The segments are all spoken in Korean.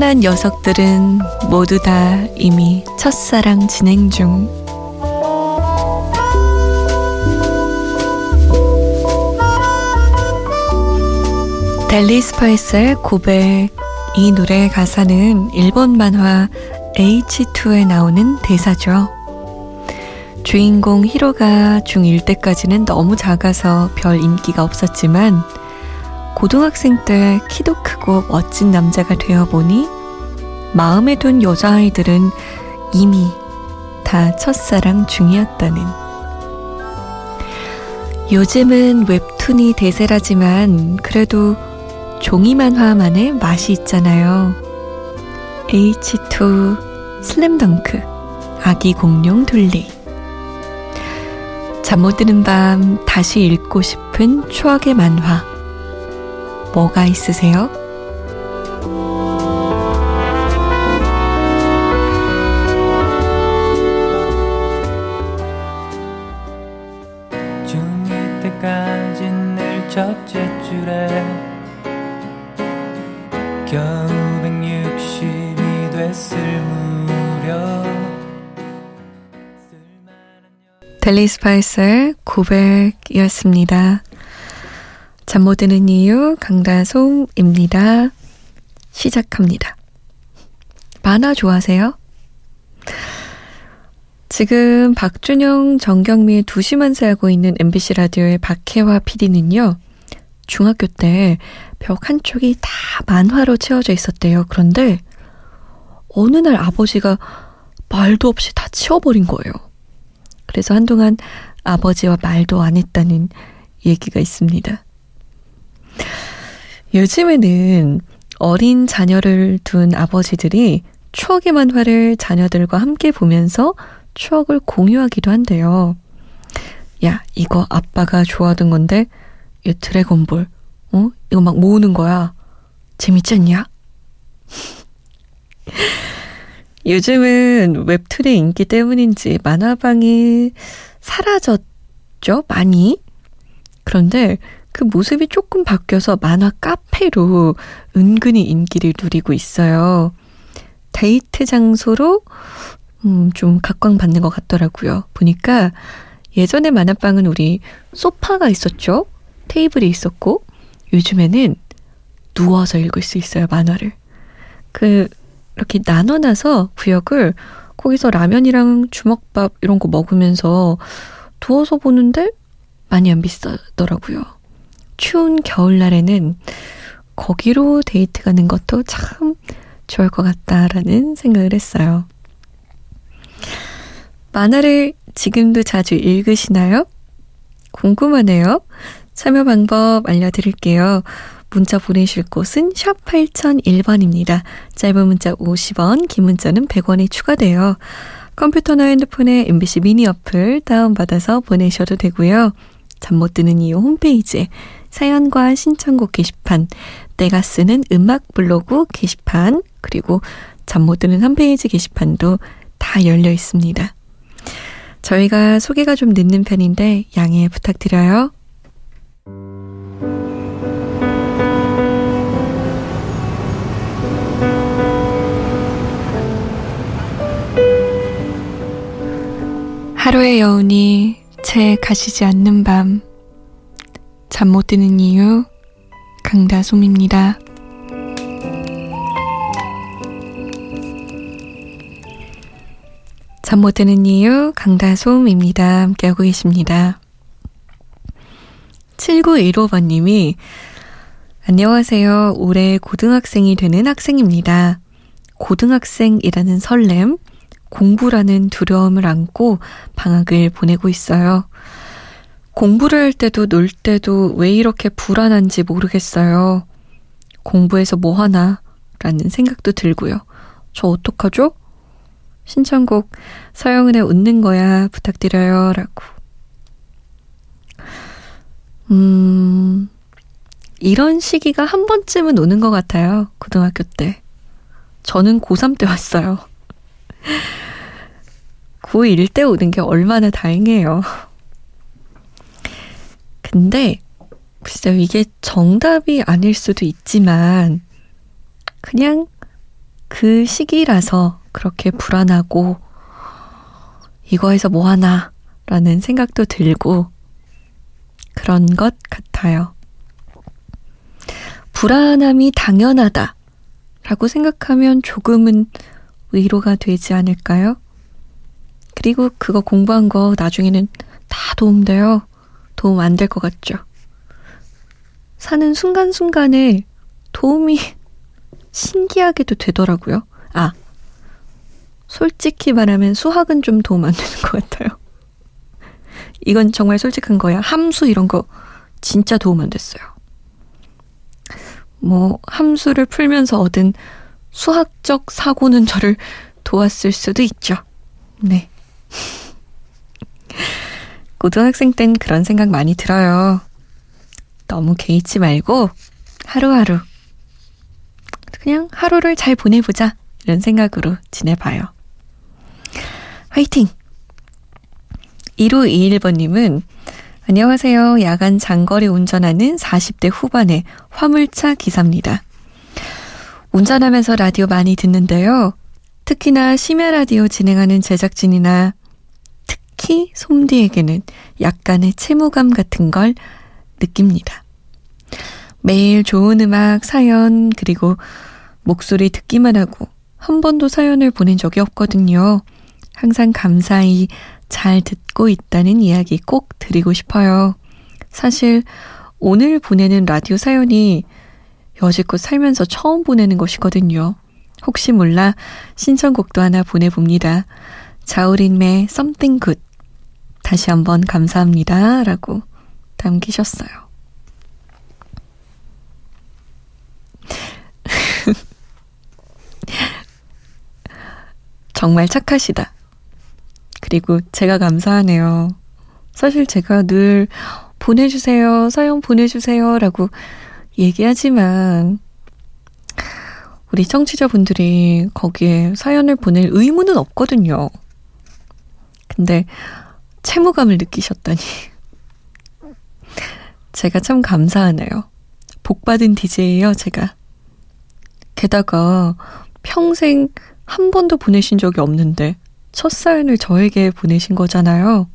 만한 녀석들은 모두 다 이미 첫사랑 진행 중. 델리 스파이스의 고백. 이 노래의 가사는 일본 만화 H2에 나오는 대사죠. 주인공 히로가 중1 때까지는 너무 작아서 별 인기가 없었지만 고등학생 때 키도 크고 멋진 남자가 되어 보니 마음에 둔 여자아이들은 이미 다 첫사랑 중이었다는. 요즘은 웹툰이 대세라지만 그래도 종이 만화만의 맛이 있잖아요. H2 슬램덩크 아기 공룡 둘리 잠 못 드는 밤 다시 읽고 싶은 추억의 만화 뭐가 있으세요? 델리 스파이스의 고백이었습니다. 잠 못 드는 이유 강다솜입니다. 시작합니다. 만화 좋아하세요? 지금 박준영, 정경미의 두시만세 하고 있는 MBC 라디오의 박혜화 PD는요. 중학교 때 벽 한쪽이 다 만화로 채워져 있었대요. 그런데 어느 날 아버지가 말도 없이 다 치워버린 거예요. 그래서 한동안 아버지와 말도 안 했다는 얘기가 있습니다. 요즘에는 어린 자녀를 둔 아버지들이 추억의 만화를 자녀들과 함께 보면서 추억을 공유하기도 한대요. 야, 이거 아빠가 좋아하던 건데, 이 드래곤볼, 어? 이거 막 모으는 거야. 재밌지 않냐? 요즘은 웹툰의 인기 때문인지 만화방이 사라졌죠? 많이? 그런데 그 모습이 조금 바뀌어서 만화 카페로 은근히 인기를 누리고 있어요. 데이트 장소로 음, 좀 각광받는 것 같더라고요. 보니까 예전에 만화방은 우리 소파가 있었죠. 테이블이 있었고 요즘에는 누워서 읽을 수 있어요. 만화를. 그 이렇게 나눠놔서 구역을 거기서 라면이랑 주먹밥 이런 거 먹으면서 누워서 보는데 많이 안 비싸더라고요. 추운 겨울날에는 거기로 데이트 가는 것도 참 좋을 것 같다라는 생각을 했어요. 만화를 지금도 자주 읽으시나요? 궁금하네요. 참여 방법 알려드릴게요. 문자 보내실 곳은 샵 8001번입니다. 짧은 문자 50원, 긴 문자는 100원이 추가돼요. 컴퓨터나 핸드폰에 MBC 미니 어플 다운받아서 보내셔도 되고요. 잠 못 드는 이유 홈페이지에 사연과 신청곡 게시판, 내가 쓰는 음악 블로그 게시판, 그리고 잠 못 드는 홈페이지 게시판도 다 열려 있습니다. 저희가 소개가 좀 늦는 편인데 양해 부탁드려요. 하루의 여운이 채 가시지 않는 밤. 잠 못 드는 이유, 강다솜입니다. 잠 못 드는 이유, 강다솜입니다. 함께하고 계십니다. 7915번님이, 안녕하세요. 올해 고등학생이 되는 학생입니다. 고등학생이라는 설렘, 공부라는 두려움을 안고 방학을 보내고 있어요. 공부를 할 때도 놀 때도 왜 이렇게 불안한지 모르겠어요. 공부해서 뭐 하나? 라는 생각도 들고요. 저 어떡하죠? 신청곡 서영은의 웃는 거야 부탁드려요. 라고. 음, 이런 시기가 한 번쯤은 오는 것 같아요. 고등학교 때. 저는 고3 때 왔어요. 고1 때 오는 게 얼마나 다행이에요. 근데, 글쎄요, 이게 정답이 아닐 수도 있지만, 그냥 그 시기라서 그렇게 불안하고 이거에서 뭐 하나 라는 생각도 들고 그런 것 같아요. 불안함이 당연하다 라고 생각하면 조금은 위로가 되지 않을까요? 그리고 그거 공부한 거 나중에는 다 도움돼요. 도움 안 될 것 같죠? 사는 순간순간에 도움이 신기하게도 되더라고요. 아, 솔직히 말하면 수학은 좀 도움 안 되는 것 같아요. 이건 정말 솔직한 거야. 함수 이런 거 진짜 도움 안 됐어요. 뭐, 함수를 풀면서 얻은 수학적 사고는 저를 도왔을 수도 있죠. 네. 고등학생 땐 그런 생각 많이 들어요. 너무 개의치 말고 하루하루 그냥 하루를 잘 보내보자 이런 생각으로 지내봐요. 화이팅! 1521번님은 안녕하세요. 야간 장거리 운전하는 40대 후반의 화물차 기사입니다. 운전하면서 라디오 많이 듣는데요. 특히나 심야 라디오 진행하는 제작진이나 특히 솜디에게는 약간의 채무감 같은 걸 느낍니다. 매일 좋은 음악, 사연, 그리고 목소리 듣기만 하고 한 번도 사연을 보낸 적이 없거든요. 항상 감사히 잘 듣고 있다는 이야기 꼭 드리고 싶어요. 사실 오늘 보내는 라디오 사연이 여지껏 살면서 처음 보내는 것이거든요. 혹시 몰라 신청곡도 하나 보내봅니다. 자우림의 Something Good. 다시 한번 감사합니다. 라고 남기셨어요. 정말 착하시다. 그리고 제가 감사하네요. 사실 제가 늘 보내주세요, 사연 보내주세요 라고 얘기하지만 우리 청취자분들이 거기에 사연을 보낼 의무는 없거든요. 근데 채무감을 느끼셨다니. 제가 참 감사하네요. 복받은 DJ예요, 제가. 게다가 평생 한 번도 보내신 적이 없는데 첫 사연을 저에게 보내신 거잖아요.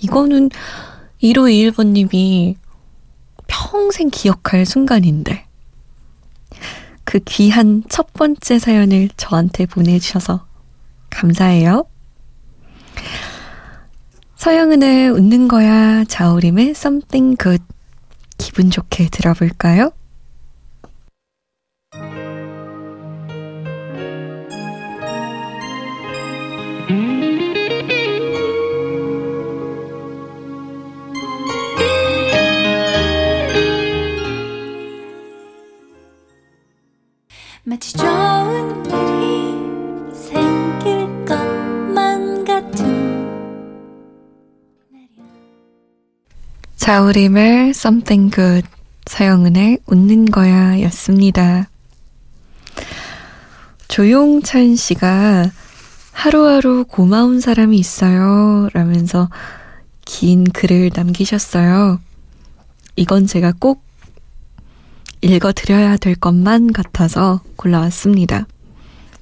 이거는 1521번님이 평생 기억할 순간인데. 그 귀한 첫 번째 사연을 저한테 보내주셔서 감사해요. 서영은의 웃는 거야 자우림의 Something Good 기분 좋게 들어볼까요? 마치 좋은 일이 생길 것만 같은 자우림의 Something Good 서영은의 웃는 거야 였습니다. 조용찬 씨가 하루하루 고마운 사람이 있어요 라면서 긴 글을 남기셨어요. 이건 제가 꼭 읽어드려야 될 것만 같아서 골라왔습니다.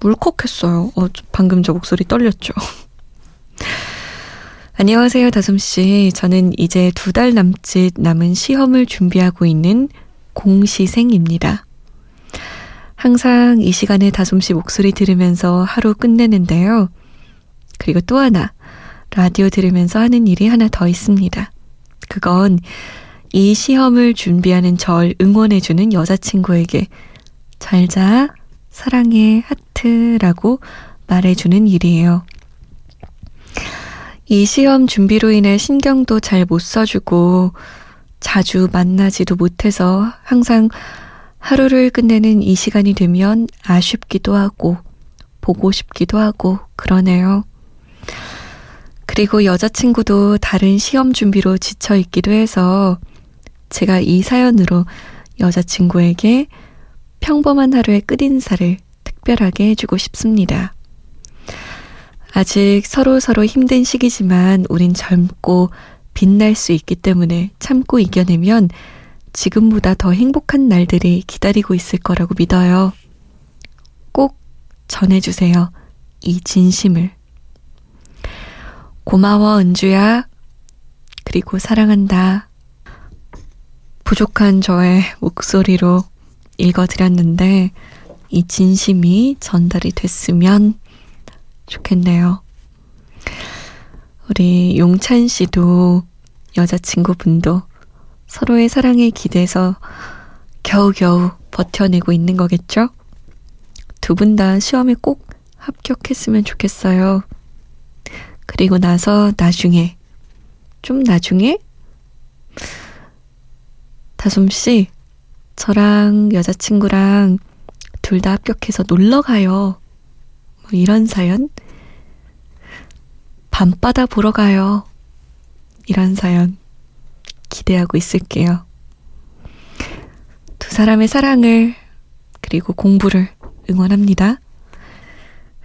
물컥했어요. 어, 방금 저 목소리 떨렸죠. 안녕하세요, 다솜씨. 저는 이제 두 달 남짓 남은 시험을 준비하고 있는 공시생입니다. 항상 이 시간에 다솜씨 목소리 들으면서 하루 끝내는데요. 그리고 또 하나, 라디오 들으면서 하는 일이 하나 더 있습니다. 그건 이 시험을 준비하는 절 응원해주는 여자친구에게 잘 자, 사랑해, 하트라고 말해주는 일이에요. 이 시험 준비로 인해 신경도 잘 못 써주고 자주 만나지도 못해서 항상 하루를 끝내는 이 시간이 되면 아쉽기도 하고 보고 싶기도 하고 그러네요. 그리고 여자친구도 다른 시험 준비로 지쳐 있기도 해서 제가 이 사연으로 여자친구에게 평범한 하루의 끝인사를 특별하게 해주고 싶습니다. 아직 서로 서로 힘든 시기지만 우린 젊고 빛날 수 있기 때문에 참고 이겨내면 지금보다 더 행복한 날들이 기다리고 있을 거라고 믿어요. 꼭 전해주세요. 이 진심을. 고마워, 은주야. 그리고 사랑한다. 부족한 저의 목소리로 읽어드렸는데, 이 진심이 전달이 됐으면 좋겠네요. 우리 용찬 씨도 여자친구분도 서로의 사랑에 기대서 겨우겨우 버텨내고 있는 거겠죠? 두 분 다 시험에 꼭 합격했으면 좋겠어요. 그리고 나서 나중에, 좀 나중에? 다솜씨, 저랑 여자친구랑 둘 다 합격해서 놀러 가요. 뭐 이런 사연? 밤바다 보러 가요. 이런 사연 기대하고 있을게요. 두 사람의 사랑을 그리고 공부를 응원합니다.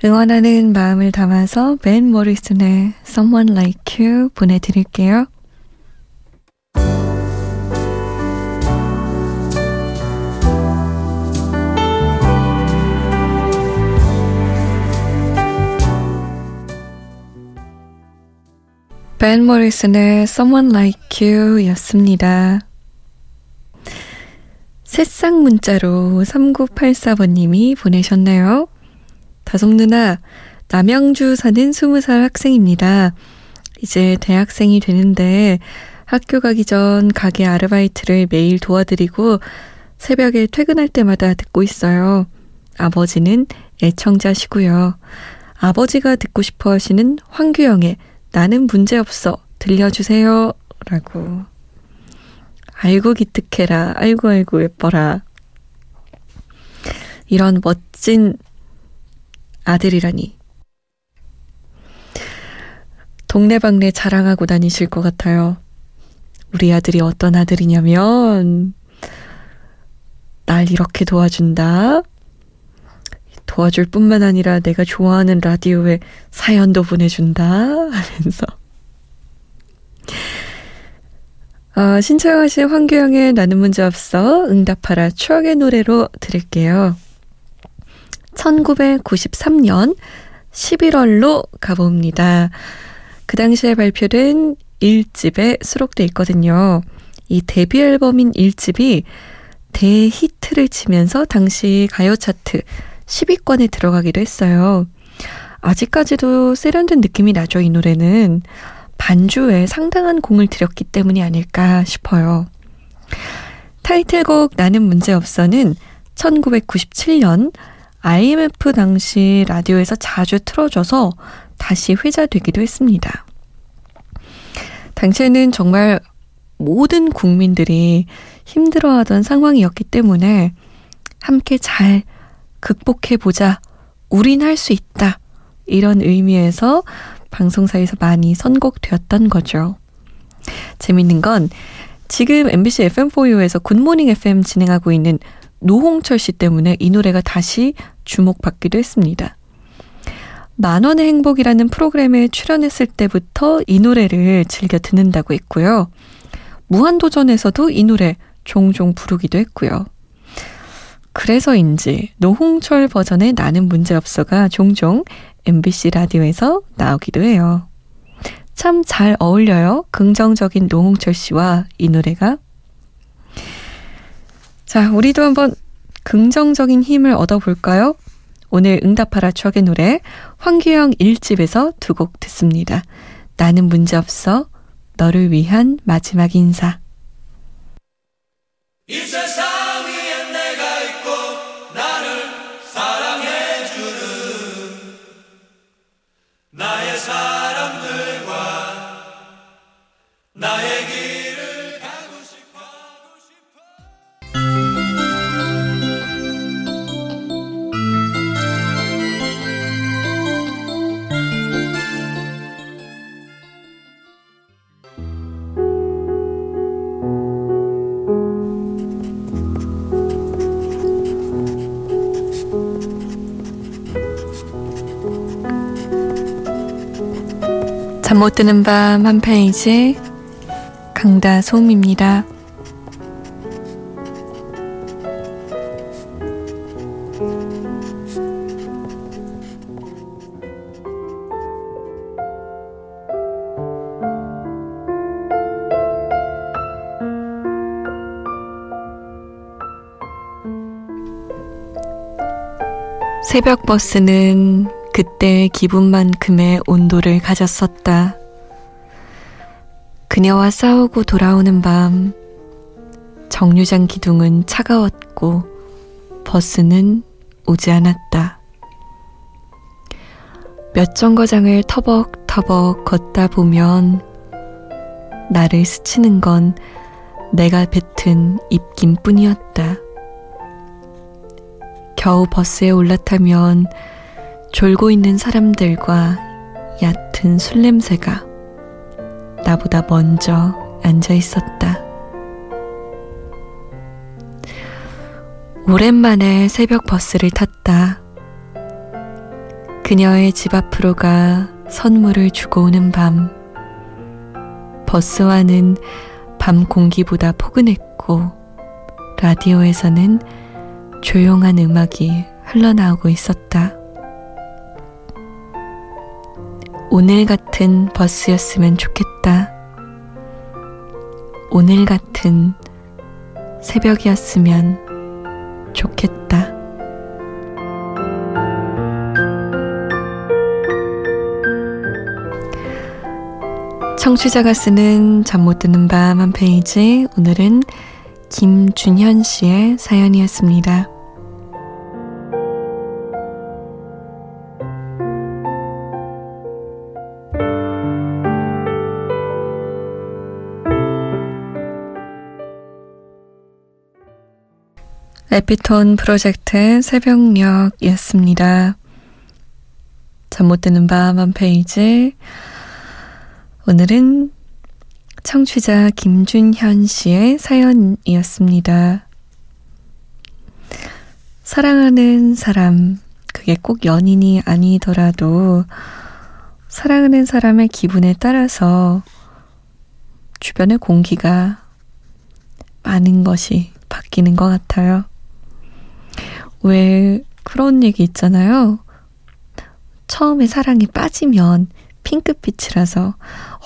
응원하는 마음을 담아서 벤 모리슨의 Someone Like You 보내드릴게요. 벤 모리슨의 Someone Like You 였습니다. 새싹 문자로 3984번님이 보내셨네요. 다솜 누나, 남양주 사는 20살 학생입니다. 이제 대학생이 되는데 학교 가기 전 가게 아르바이트를 매일 도와드리고 새벽에 퇴근할 때마다 듣고 있어요. 아버지는 애청자시고요. 아버지가 듣고 싶어 하시는 황규영의 나는 문제없어. 들려주세요. 라고. 아이고 기특해라. 아이고 아이고 예뻐라. 이런 멋진 아들이라니. 동네방네 자랑하고 다니실 것 같아요. 우리 아들이 어떤 아들이냐면, 날 이렇게 도와준다. 도와줄 뿐만 아니라 내가 좋아하는 라디오에 사연도 보내준다 하면서 어, 신청하신 황규영의 나는 문제 없어 응답하라 추억의 노래로 들을게요. 1993년 11월로 가봅니다. 그 당시에 발표된 1집에 수록돼 있거든요. 이 데뷔 앨범인 1집이 대히트를 치면서 당시 가요 차트 10위권에 들어가기도 했어요. 아직까지도 세련된 느낌이 나죠, 이 노래는. 반주에 상당한 공을 들였기 때문이 아닐까 싶어요. 타이틀곡 나는 문제없어는 1997년 IMF 당시 라디오에서 자주 틀어줘서 다시 회자되기도 했습니다. 당시에는 정말 모든 국민들이 힘들어하던 상황이었기 때문에 함께 잘 극복해보자. 우린 할 수 있다. 이런 의미에서 방송사에서 많이 선곡되었던 거죠. 재밌는 건 지금 MBC FM4U에서 굿모닝 FM 진행하고 있는 노홍철 씨 때문에 이 노래가 다시 주목받기도 했습니다. 만원의 행복이라는 프로그램에 출연했을 때부터 이 노래를 즐겨 듣는다고 했고요. 무한도전에서도 이 노래 종종 부르기도 했고요. 그래서인지 노홍철 버전의 나는 문제없어가 종종 MBC 라디오에서 나오기도 해요. 참 잘 어울려요. 긍정적인 노홍철 씨와 이 노래가. 자, 우리도 한번 긍정적인 힘을 얻어볼까요? 오늘 응답하라 추억의 노래 황규영 1집에서 두 곡 듣습니다. 나는 문제없어 너를 위한 마지막 인사. 잠못 드는 밤 한 페이지 강다솜입니다. 새벽 버스는 그때 기분만큼의 온도를 가졌었다. 그녀와 싸우고 돌아오는 밤, 정류장 기둥은 차가웠고 버스는 오지 않았다. 몇 정거장을 터벅터벅 걷다 보면 나를 스치는 건 내가 뱉은 입김 뿐이었다. 겨우 버스에 올라타면 졸고 있는 사람들과 얕은 술 냄새가 나보다 먼저 앉아 있었다. 오랜만에 새벽 버스를 탔다. 그녀의 집 앞으로 가 선물을 주고 오는 밤. 버스와는 밤 공기보다 포근했고, 라디오에서는 조용한 음악이 흘러나오고 있었다. 오늘 같은 버스였으면 좋겠다. 오늘 같은 새벽이었으면 좋겠다. 청취자가 쓰는 잠 못 드는 밤 한 페이지. 오늘은 김준현 씨의 사연이었습니다. 에피톤 프로젝트 새벽녘이었습니다. 잠 못 드는 밤 한 페이지. 오늘은 청취자 김준현 씨의 사연이었습니다. 사랑하는 사람, 그게 꼭 연인이 아니더라도 사랑하는 사람의 기분에 따라서 주변의 공기가 많은 것이 바뀌는 것 같아요. 왜 그런 얘기 있잖아요. 처음에 사랑에 빠지면 핑크빛이라서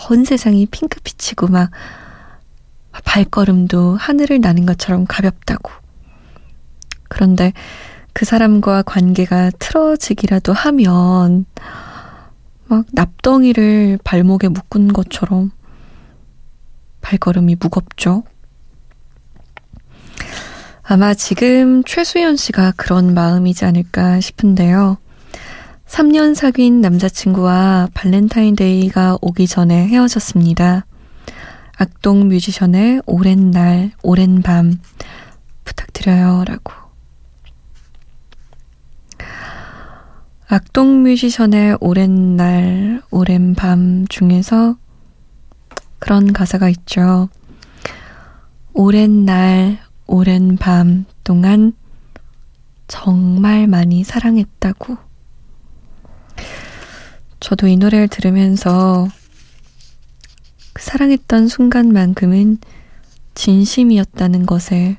온 세상이 핑크빛이고 막 발걸음도 하늘을 나는 것처럼 가볍다고. 그런데 그 사람과 관계가 틀어지기라도 하면 막 납덩이를 발목에 묶은 것처럼 발걸음이 무겁죠. 아마 지금 최수연 씨가 그런 마음이지 않을까 싶은데요. 3년 사귄 남자친구와 발렌타인데이가 오기 전에 헤어졌습니다. 악동 뮤지션의 오랜 날, 오랜 밤 부탁드려요. 라고. 악동 뮤지션의 오랜 날, 오랜 밤 중에서 그런 가사가 있죠. 오랜 날, 오랜 밤 동안 정말 많이 사랑했다고. 저도 이 노래를 들으면서 그 사랑했던 순간만큼은 진심이었다는 것에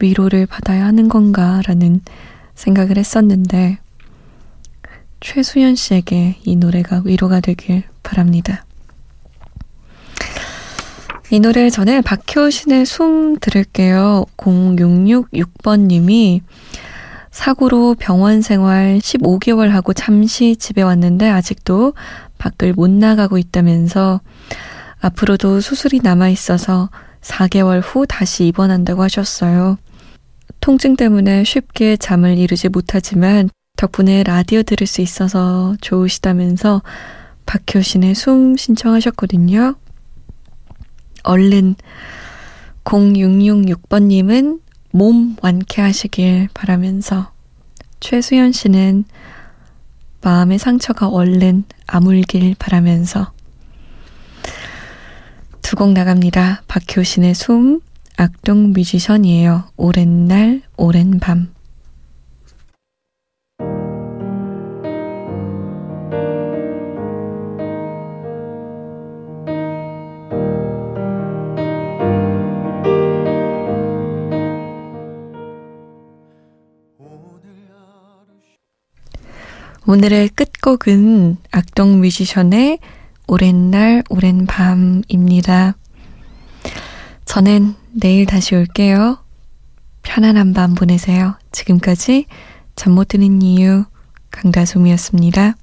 위로를 받아야 하는 건가라는 생각을 했었는데, 최수연 씨에게 이 노래가 위로가 되길 바랍니다. 이 노래 전에 박효신의 숨 들을게요. 0666번님이 사고로 병원 생활 15개월 하고 잠시 집에 왔는데 아직도 밖을 못 나가고 있다면서 앞으로도 수술이 남아 있어서 4개월 후 다시 입원한다고 하셨어요. 통증 때문에 쉽게 잠을 이루지 못하지만 덕분에 라디오 들을 수 있어서 좋으시다면서 박효신의 숨 신청하셨거든요. 얼른 0666번님은 몸 완쾌하시길 바라면서 최수연 씨는 마음의 상처가 얼른 아물길 바라면서 두 곡 나갑니다. 박효신의 숨, 악동 뮤지션이에요. 오랜 날, 오랜 밤. 오늘의 끝곡은 악동 뮤지션의 오랜 날, 오랜 밤입니다. 저는 내일 다시 올게요. 편안한 밤 보내세요. 지금까지 잠 못 드는 이유 강다솜이었습니다.